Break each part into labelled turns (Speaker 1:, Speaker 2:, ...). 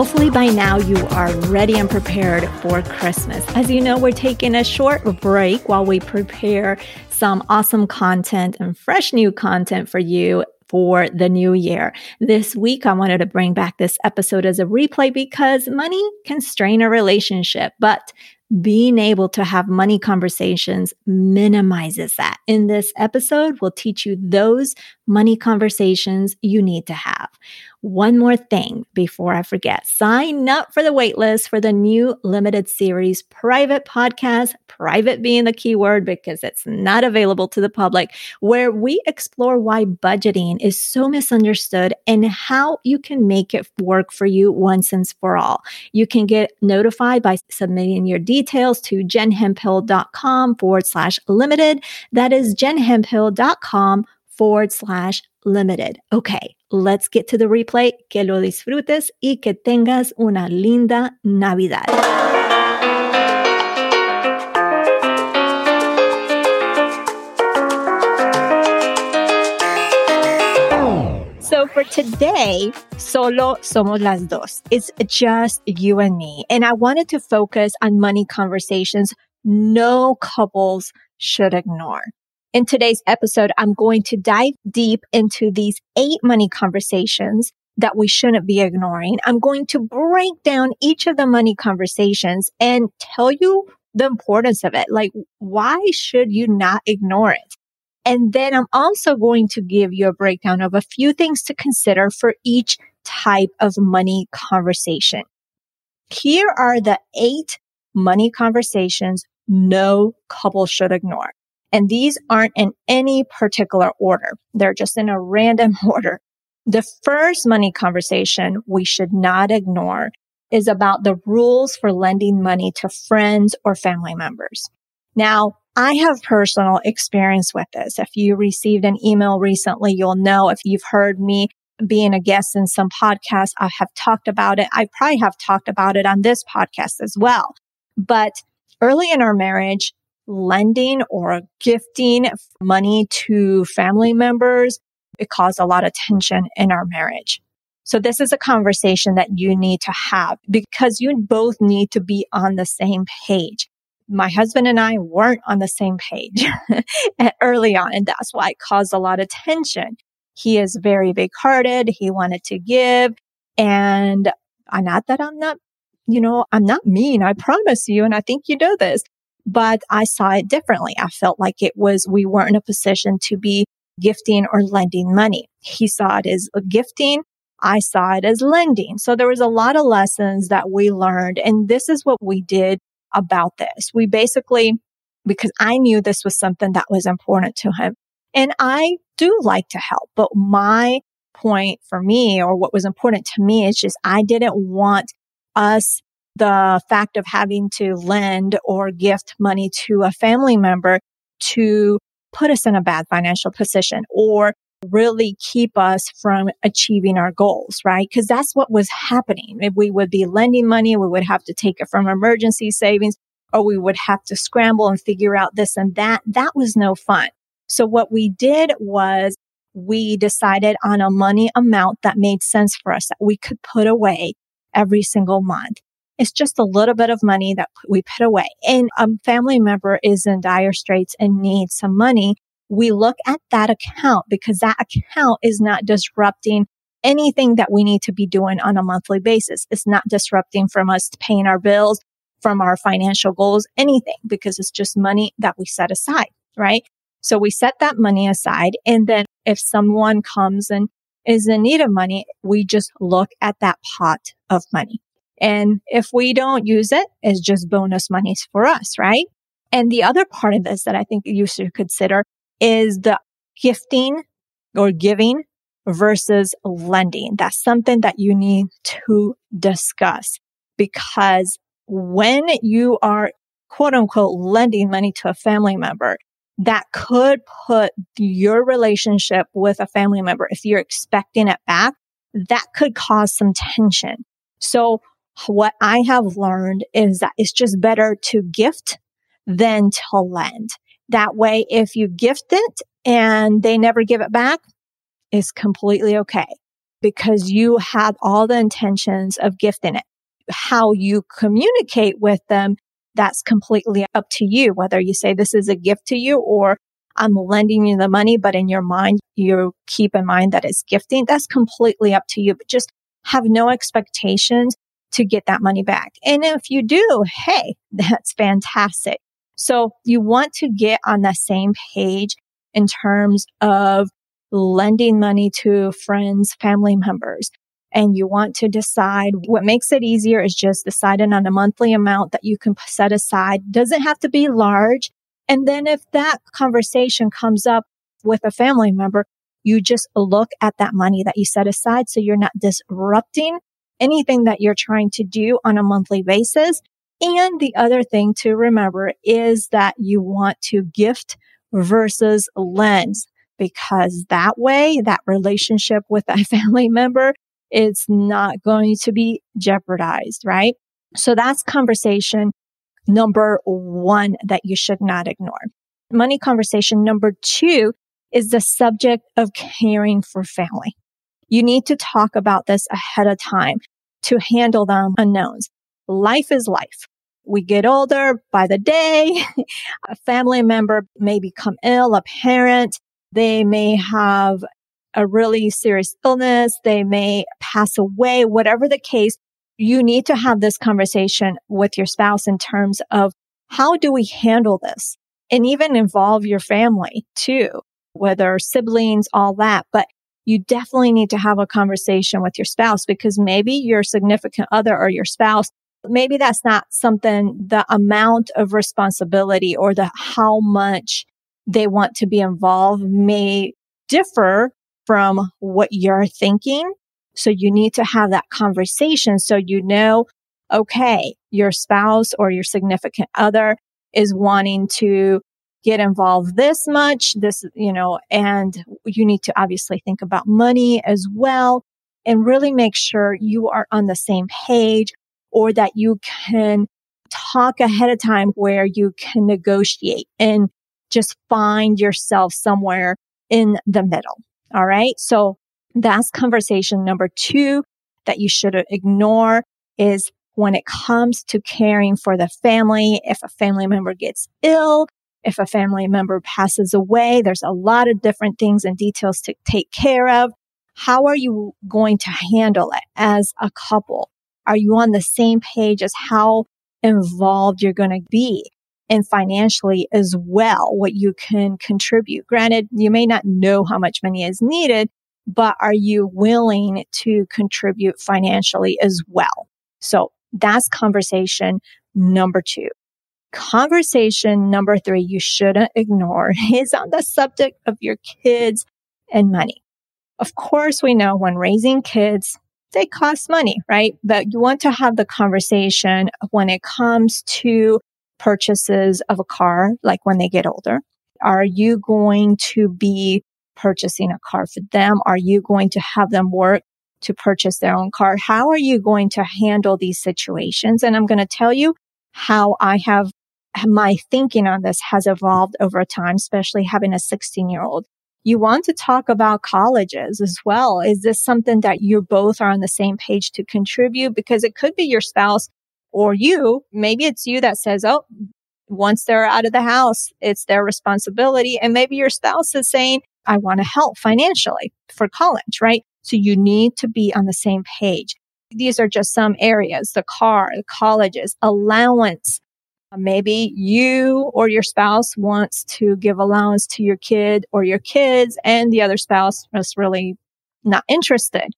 Speaker 1: Hopefully, by now, you are ready and prepared for Christmas. As you know, we're taking a short break while we prepare some awesome content and fresh new content for you for the new year. This week, I wanted to bring back this episode as a replay because money can strain a relationship, but being able to have money conversations minimizes that. In this episode, we'll teach you those money conversations you need to have. One more thing before I forget sign up for the waitlist for the new limited series, Private Podcast, private being the keyword because it's not available to the public, where we explore why budgeting is so misunderstood and how you can make it work for you once and for all. You can get notified by submitting your details to jenhemphill.com forward slash limited. That is jenhemphill.com forward slash limited. Okay, let's get to the replay. Que lo disfrutes y que tengas una linda Navidad. So for today, solo somos las dos. It's just you and me. And I wanted to focus on money conversations no couples should ignore. In today's episode, I'm going to dive deep into these eight money conversations that we shouldn't be ignoring. I'm going to break down each of the money conversations and tell you the importance of it. Like, why should you not ignore it? And then I'm also going to give you a breakdown of a few things to consider for each type of money conversation. Here are the eight money conversations no couple should ignore. And these aren't in any particular order. They're just in a random order. The first money conversation we should not ignore is about the rules for lending money to friends or family members. Now, I have personal experience with this. If you received an email recently, you'll know if you've heard me being a guest in some podcasts, I have talked about it. I probably have talked about it on this podcast as well. But early in our marriage, lending or gifting money to family members, it caused a lot of tension in our marriage. So this is a conversation that you need to have because you both need to be on the same page. My husband and I weren't on the same page early on, and that's why it caused a lot of tension. He is very big hearted. He wanted to give. And I'm not that I'm not, you know, I'm not mean. I promise you. And I think you know this but I saw it differently. I felt like it was, we weren't in a position to be gifting or lending money. He saw it as gifting. I saw it as lending. So there was a lot of lessons that we learned. And this is what we did about this. We basically, because I knew this was something that was important to him. And I do like to help, but my point for me or what was important to me is just I didn't want us the fact of having to lend or gift money to a family member to put us in a bad financial position or really keep us from achieving our goals, right? Because that's what was happening. If we would be lending money, we would have to take it from emergency savings or we would have to scramble and figure out this and that. That was no fun. So what we did was we decided on a money amount that made sense for us that we could put away every single month. It's just a little bit of money that we put away. And a family member is in dire straits and needs some money. We look at that account because that account is not disrupting anything that we need to be doing on a monthly basis. It's not disrupting from us paying our bills, from our financial goals, anything, because it's just money that we set aside, right? So we set that money aside. And then if someone comes and is in need of money, we just look at that pot of money. And if we don't use it, it's just bonus monies for us, right? And the other part of this that I think you should consider is the gifting or giving versus lending. That's something that you need to discuss because when you are quote unquote lending money to a family member, that could put your relationship with a family member, if you're expecting it back, that could cause some tension. So what I have learned is that it's just better to gift than to lend. That way, if you gift it and they never give it back, it's completely okay because you had all the intentions of gifting it. How you communicate with them, that's completely up to you. Whether you say this is a gift to you or I'm lending you the money, but in your mind, you keep in mind that it's gifting. That's completely up to you, but just have no expectations to get that money back. And if you do, hey, that's fantastic. So you want to get on the same page in terms of lending money to friends, family members. And you want to decide what makes it easier is just deciding on a monthly amount that you can set aside. Doesn't have to be large. And then if that conversation comes up with a family member, you just look at that money that you set aside. So you're not disrupting anything that you're trying to do on a monthly basis. And the other thing to remember is that you want to gift versus lend because that way, that relationship with that family member is not going to be jeopardized, right? So that's conversation number one that you should not ignore. Money conversation number two is the subject of caring for family. You need to talk about this ahead of time to handle them unknowns. Life is life. We get older by the day. a family member may become ill, a parent. They may have a really serious illness. They may pass away, whatever the case. You need to have this conversation with your spouse in terms of how do we handle this and even involve your family too, whether siblings, all that. But you definitely need to have a conversation with your spouse because maybe your significant other or your spouse, maybe that's not something, the amount of responsibility or the how much they want to be involved may differ from what you're thinking. So you need to have that conversation so you know, okay, your spouse or your significant other is wanting to get involved this much, this, you know, and you need to obviously think about money as well and really make sure you are on the same page or that you can talk ahead of time where you can negotiate and just find yourself somewhere in the middle. All right. So that's conversation number two that you should ignore is when it comes to caring for the family. If a family member gets ill, if a family member passes away, there's a lot of different things and details to take care of. How are you going to handle it as a couple? Are you on the same page as how involved you're going to be? And financially as well, what you can contribute. Granted, you may not know how much money is needed, but are you willing to contribute financially as well? So that's conversation number two. Conversation number three you shouldn't ignore is on the subject of your kids and money. Of course, we know when raising kids, they cost money, right? But you want to have the conversation when it comes to purchases of a car, like when they get older. Are you going to be purchasing a car for them? Are you going to have them work to purchase their own car? How are you going to handle these situations? And I'm going to tell you how I have my thinking on this has evolved over time, especially having a 16 year old. You want to talk about colleges as well. Is this something that you both are on the same page to contribute? Because it could be your spouse or you. Maybe it's you that says, Oh, once they're out of the house, it's their responsibility. And maybe your spouse is saying, I want to help financially for college, right? So you need to be on the same page. These are just some areas, the car, the colleges, allowance, Maybe you or your spouse wants to give allowance to your kid or your kids and the other spouse is really not interested.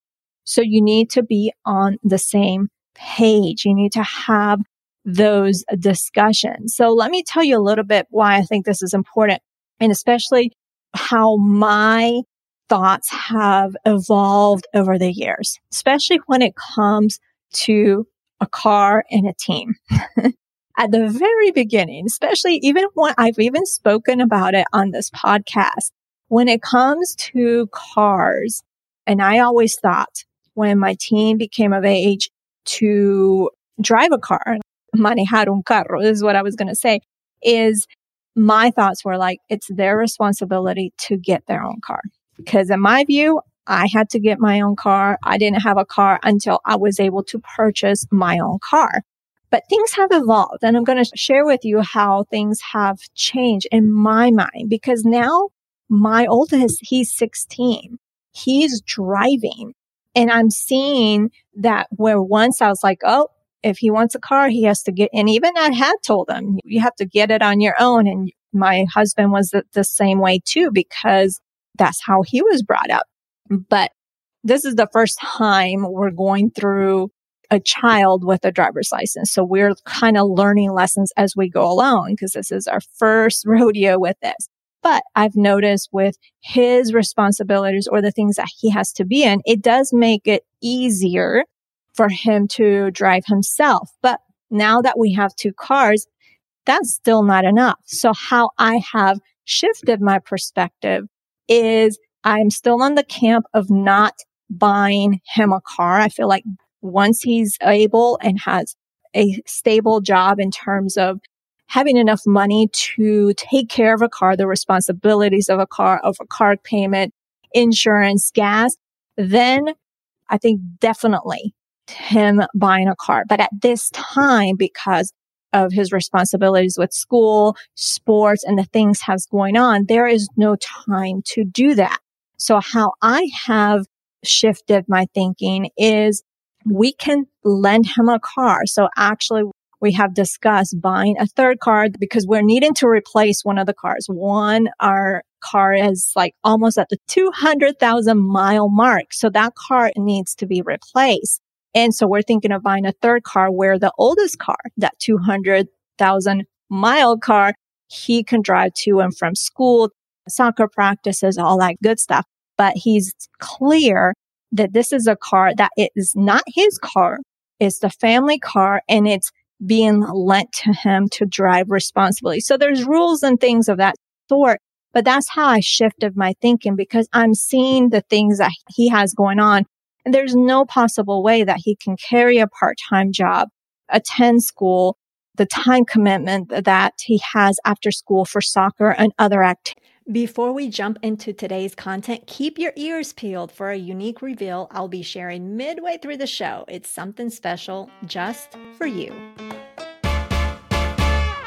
Speaker 1: So you need to be on the same page. You need to have those discussions. So let me tell you a little bit why I think this is important and especially how my thoughts have evolved over the years, especially when it comes to a car and a team. At the very beginning, especially even when I've even spoken about it on this podcast, when it comes to cars, and I always thought when my team became of age to drive a car, manejar un carro is what I was going to say, is my thoughts were like, it's their responsibility to get their own car. Because in my view, I had to get my own car. I didn't have a car until I was able to purchase my own car. But things have evolved and I'm going to share with you how things have changed in my mind because now my oldest, he's 16. He's driving and I'm seeing that where once I was like, Oh, if he wants a car, he has to get, and even I had told him, you have to get it on your own. And my husband was the, the same way too, because that's how he was brought up. But this is the first time we're going through a child with a driver's license. So we're kind of learning lessons as we go along because this is our first rodeo with this. But I've noticed with his responsibilities or the things that he has to be in, it does make it easier for him to drive himself. But now that we have two cars, that's still not enough. So how I have shifted my perspective is I'm still on the camp of not buying him a car. I feel like once he's able and has a stable job in terms of having enough money to take care of a car, the responsibilities of a car, of a car payment, insurance, gas, then I think definitely him buying a car. But at this time, because of his responsibilities with school, sports, and the things has going on, there is no time to do that. So how I have shifted my thinking is we can lend him a car. So actually we have discussed buying a third car because we're needing to replace one of the cars. One, our car is like almost at the 200,000 mile mark. So that car needs to be replaced. And so we're thinking of buying a third car where the oldest car, that 200,000 mile car, he can drive to and from school, soccer practices, all that good stuff. But he's clear that this is a car that it is not his car. It's the family car and it's being lent to him to drive responsibly. So there's rules and things of that sort. But that's how I shifted my thinking because I'm seeing the things that he has going on and there's no possible way that he can carry a part-time job, attend school, the time commitment that he has after school for soccer and other activities. Before we jump into today's content, keep your ears peeled for a unique reveal I'll be sharing midway through the show. It's something special just for you.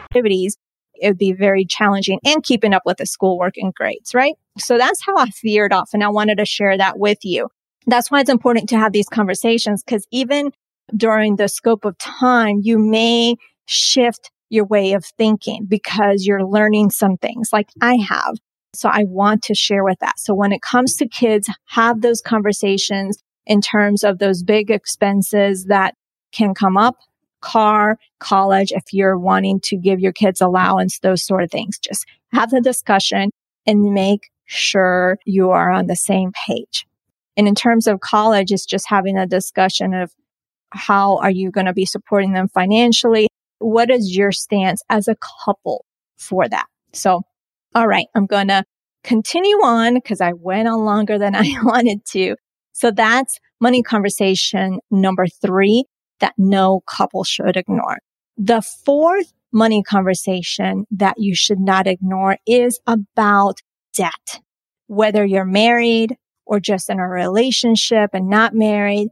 Speaker 1: Activities, it would be very challenging and keeping up with the schoolwork and grades, right? So that's how I veered off and I wanted to share that with you. That's why it's important to have these conversations because even during the scope of time, you may shift your way of thinking because you're learning some things like I have. So I want to share with that. So when it comes to kids, have those conversations in terms of those big expenses that can come up, car, college, if you're wanting to give your kids allowance, those sort of things. Just have the discussion and make sure you are on the same page. And in terms of college, it's just having a discussion of how are you going to be supporting them financially? What is your stance as a couple for that? So, all right, I'm going to continue on because I went on longer than I wanted to. So that's money conversation number three that no couple should ignore. The fourth money conversation that you should not ignore is about debt. Whether you're married, or just in a relationship and not married,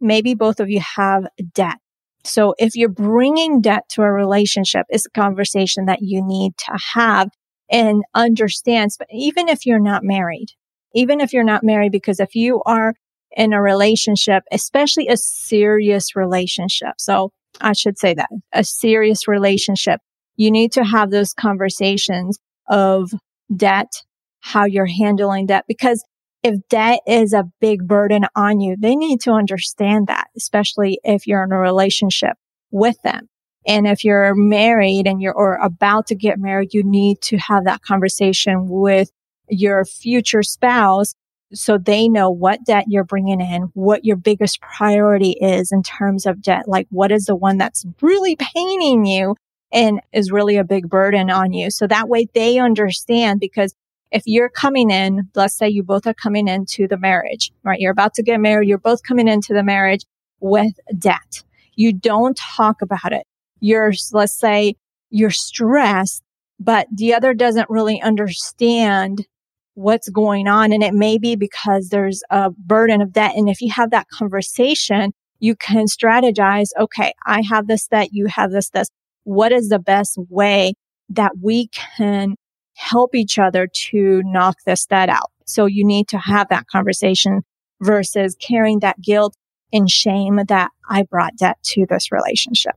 Speaker 1: maybe both of you have debt. So if you're bringing debt to a relationship, it's a conversation that you need to have and understand. But even if you're not married, even if you're not married, because if you are in a relationship, especially a serious relationship. So I should say that a serious relationship, you need to have those conversations of debt, how you're handling debt, because if debt is a big burden on you, they need to understand that, especially if you're in a relationship with them. And if you're married and you're or about to get married, you need to have that conversation with your future spouse so they know what debt you're bringing in, what your biggest priority is in terms of debt. Like what is the one that's really paining you and is really a big burden on you. So that way they understand because if you're coming in, let's say you both are coming into the marriage, right? You're about to get married. You're both coming into the marriage with debt. You don't talk about it. You're, let's say you're stressed, but the other doesn't really understand what's going on. And it may be because there's a burden of debt. And if you have that conversation, you can strategize. Okay. I have this debt. You have this, this. What is the best way that we can help each other to knock this debt out? So you need to have that conversation versus carrying that guilt and shame that I brought debt to this relationship.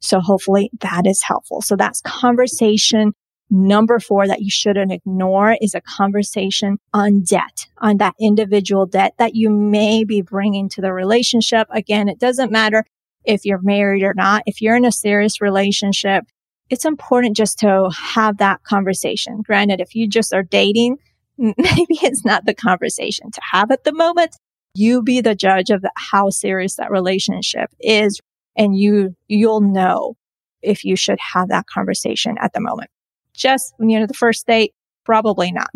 Speaker 1: So hopefully that is helpful. So that's conversation Number four that you shouldn't ignore is a conversation on debt, on that individual debt that you may be bringing to the relationship. Again, it doesn't matter if you're married or not. If you're in a serious relationship, it's important just to have that conversation. Granted, if you just are dating, maybe it's not the conversation to have at the moment. You be the judge of how serious that relationship is and you, you'll know if you should have that conversation at the moment just, you know, the first date? Probably not.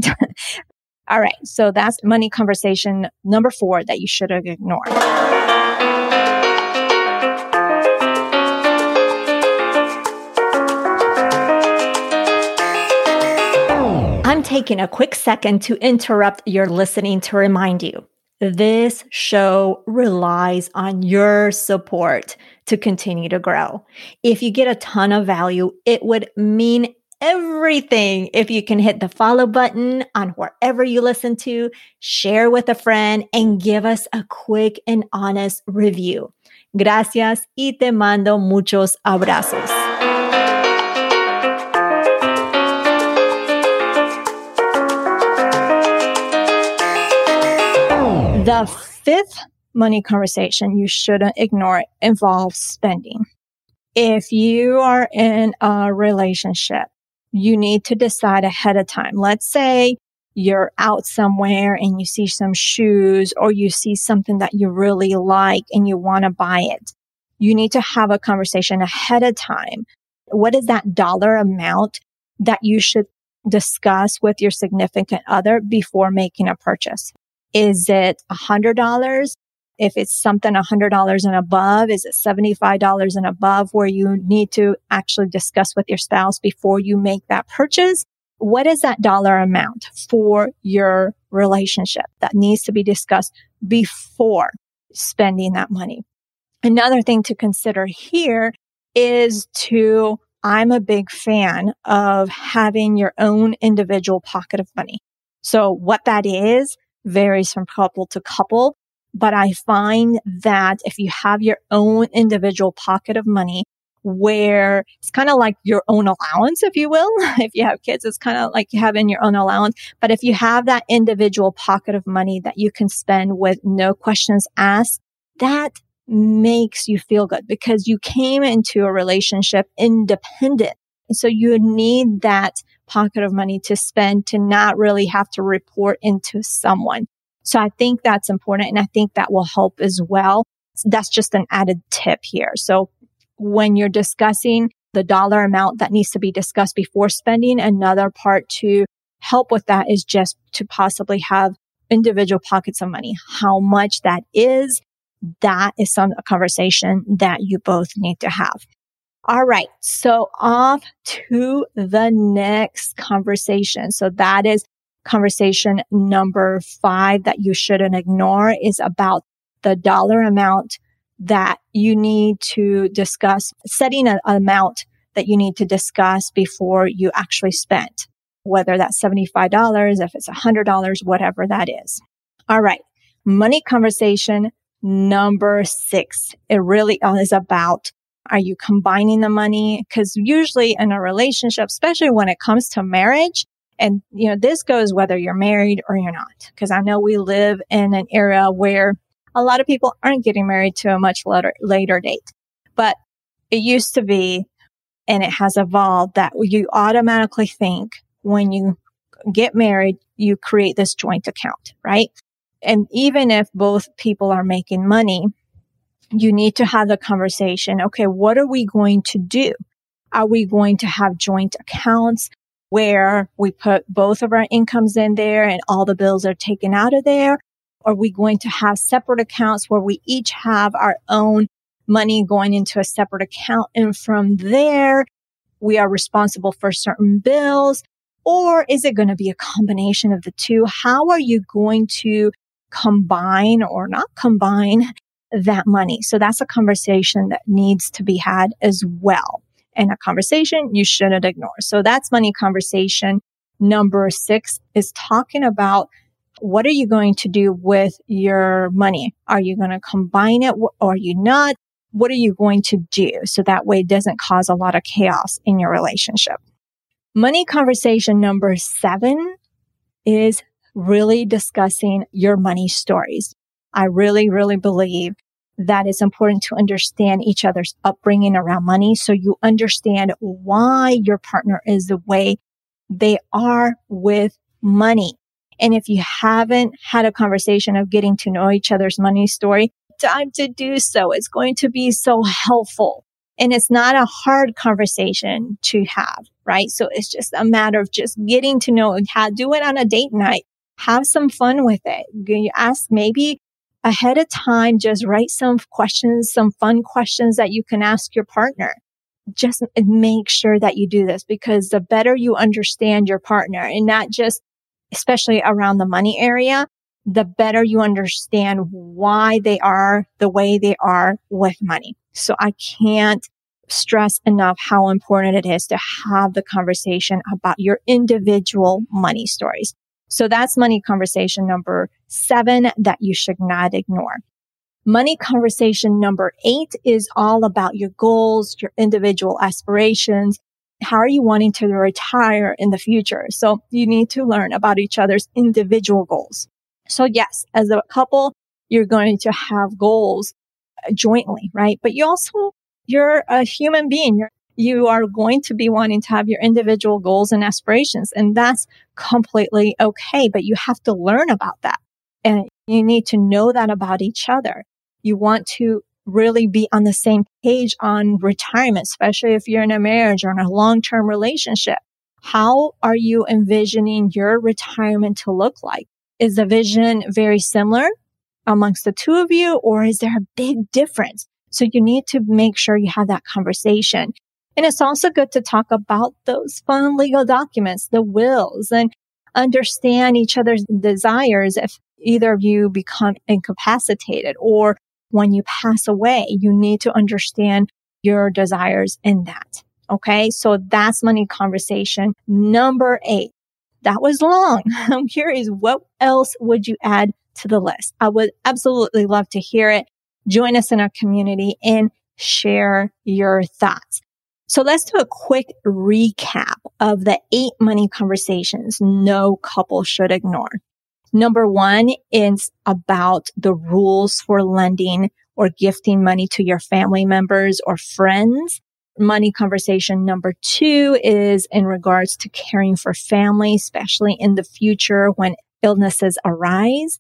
Speaker 1: All right. So that's money conversation number four that you should have ignored. Taking a quick second to interrupt your listening to remind you this show relies on your support to continue to grow. If you get a ton of value, it would mean everything if you can hit the follow button on wherever you listen to, share with a friend, and give us a quick and honest review. Gracias y te mando muchos abrazos. The fifth money conversation you shouldn't ignore involves spending. If you are in a relationship you need to decide ahead of time. Let's say you're out somewhere and you see some shoes or you see something that you really like and you want to buy it. You need to have a conversation ahead of time. What is that dollar amount that you should discuss with your significant other before making a purchase? Is it a hundred dollars? If it's something $100 and above, is it $75 and above where you need to actually discuss with your spouse before you make that purchase? What is that dollar amount for your relationship that needs to be discussed before spending that money? Another thing to consider here is to, I'm a big fan of having your own individual pocket of money. So what that is varies from couple to couple. But I find that if you have your own individual pocket of money where it's kind of like your own allowance, if you will. if you have kids, it's kind of like having your own allowance. But if you have that individual pocket of money that you can spend with no questions asked, that makes you feel good because you came into a relationship independent. So you need that pocket of money to spend to not really have to report into someone. So I think that's important. And I think that will help as well. So that's just an added tip here. So when you're discussing the dollar amount that needs to be discussed before spending, another part to help with that is just to possibly have individual pockets of money. How much that is, that is some a conversation that you both need to have. All right. So off to the next conversation. So that is conversation number five that you shouldn't ignore is about the dollar amount that you need to discuss, setting an amount that you need to discuss before you actually spend, whether that's $75, if it's $100, whatever that is. All right. Money conversation number six. It really is about are you combining the money? Because usually in a relationship, especially when it comes to marriage, and, you know, this goes whether you're married or you're not, because I know we live in an era where a lot of people aren't getting married to a much later, later date. But it used to be, and it has evolved that you automatically think when you get married, you create this joint account, right? And even if both people are making money, you need to have the conversation. Okay. What are we going to do? Are we going to have joint accounts where we put both of our incomes in there and all the bills are taken out of there? Are we going to have separate accounts where we each have our own money going into a separate account? And from there, we are responsible for certain bills. Or is it going to be a combination of the two? How are you going to combine or not combine that money? So that's a conversation that needs to be had as well. And a conversation you shouldn't ignore. So that's money conversation. Number six is talking about what are you going to do with your money? Are you going to combine it or are you not? What are you going to do? So that way it doesn't cause a lot of chaos in your relationship. Money conversation number seven is really discussing your money stories. I really, really believe that it's important to understand each other's upbringing around money so you understand why your partner is the way they are with money. And if you haven't had a conversation of getting to know each other's money story, time to do so. It's going to be so helpful. And it's not a hard conversation to have, right? So it's just a matter of just getting to know how do it on a date night. Have some fun with it. You ask maybe ahead of time, just write some questions, some fun questions that you can ask your partner. Just make sure that you do this because the better you understand your partner and not just, especially around the money area, the better you understand why they are the way they are with money. So I can't stress enough how important it is to have the conversation about your individual money stories. So that's money conversation number seven that you should not ignore. Money conversation number eight is all about your goals, your individual aspirations. How are you wanting to retire in the future? So you need to learn about each other's individual goals. So yes, as a couple, you're going to have goals jointly, right? But you also, you're a human being. You're, you are going to be wanting to have your individual goals and aspirations. And that's completely okay. But you have to learn about that and you need to know that about each other. You want to really be on the same page on retirement, especially if you're in a marriage or in a long-term relationship. How are you envisioning your retirement to look like? Is the vision very similar? amongst the two of you or is there a big difference? So you need to make sure you have that conversation. And it's also good to talk about those fun legal documents, the wills and understand each other's desires if either of you become incapacitated or when you pass away, you need to understand your desires in that. Okay. So that's money conversation number eight. That was long. I'm curious. What else would you add to the list. I would absolutely love to hear it. Join us in our community and share your thoughts. So let's do a quick recap of the eight money conversations no couple should ignore. Number one is about the rules for lending or gifting money to your family members or friends. Money conversation number two is in regards to caring for family, especially in the future when illnesses arise.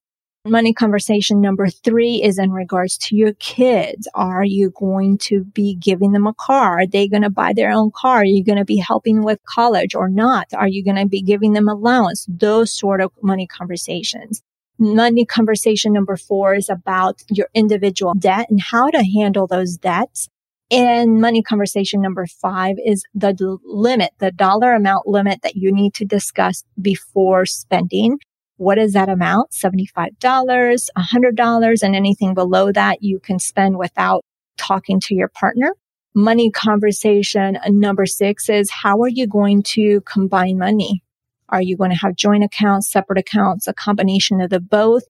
Speaker 1: Money conversation number three is in regards to your kids. Are you going to be giving them a car? Are they going to buy their own car? Are you going to be helping with college or not? Are you going to be giving them allowance? Those sort of money conversations. Money conversation number four is about your individual debt and how to handle those debts. And money conversation number five is the limit, the dollar amount limit that you need to discuss before spending. What is that amount? $75, $100, and anything below that you can spend without talking to your partner. Money conversation uh, number six is how are you going to combine money? Are you going to have joint accounts, separate accounts, a combination of the both?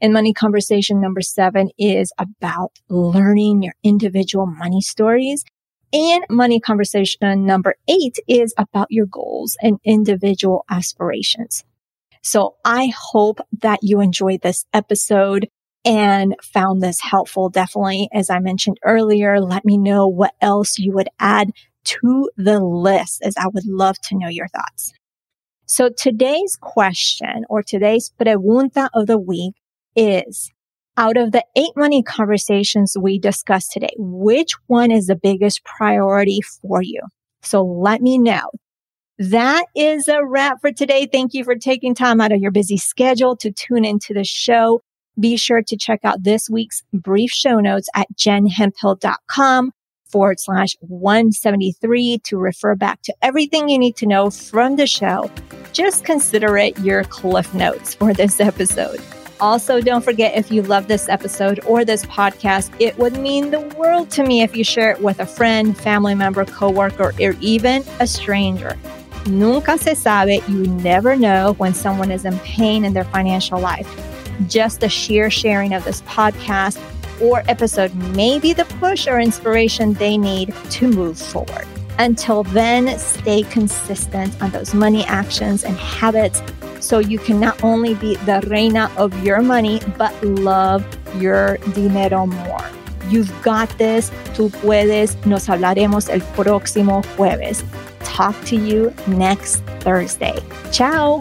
Speaker 1: And money conversation number seven is about learning your individual money stories. And money conversation number eight is about your goals and individual aspirations. So I hope that you enjoyed this episode and found this helpful. Definitely, as I mentioned earlier, let me know what else you would add to the list as I would love to know your thoughts. So today's question or today's pregunta of the week is out of the eight money conversations we discussed today, which one is the biggest priority for you? So let me know. That is a wrap for today. Thank you for taking time out of your busy schedule to tune into the show. Be sure to check out this week's brief show notes at jenhemphill.com forward slash 173 to refer back to everything you need to know from the show. Just consider it your cliff notes for this episode. Also, don't forget if you love this episode or this podcast, it would mean the world to me if you share it with a friend, family member, coworker, or even a stranger. Nunca se sabe, you never know when someone is in pain in their financial life. Just the sheer sharing of this podcast or episode may be the push or inspiration they need to move forward. Until then, stay consistent on those money actions and habits so you can not only be the reina of your money, but love your dinero more. You've got this. Tú puedes. Nos hablaremos el próximo jueves talk to you next Thursday. Ciao.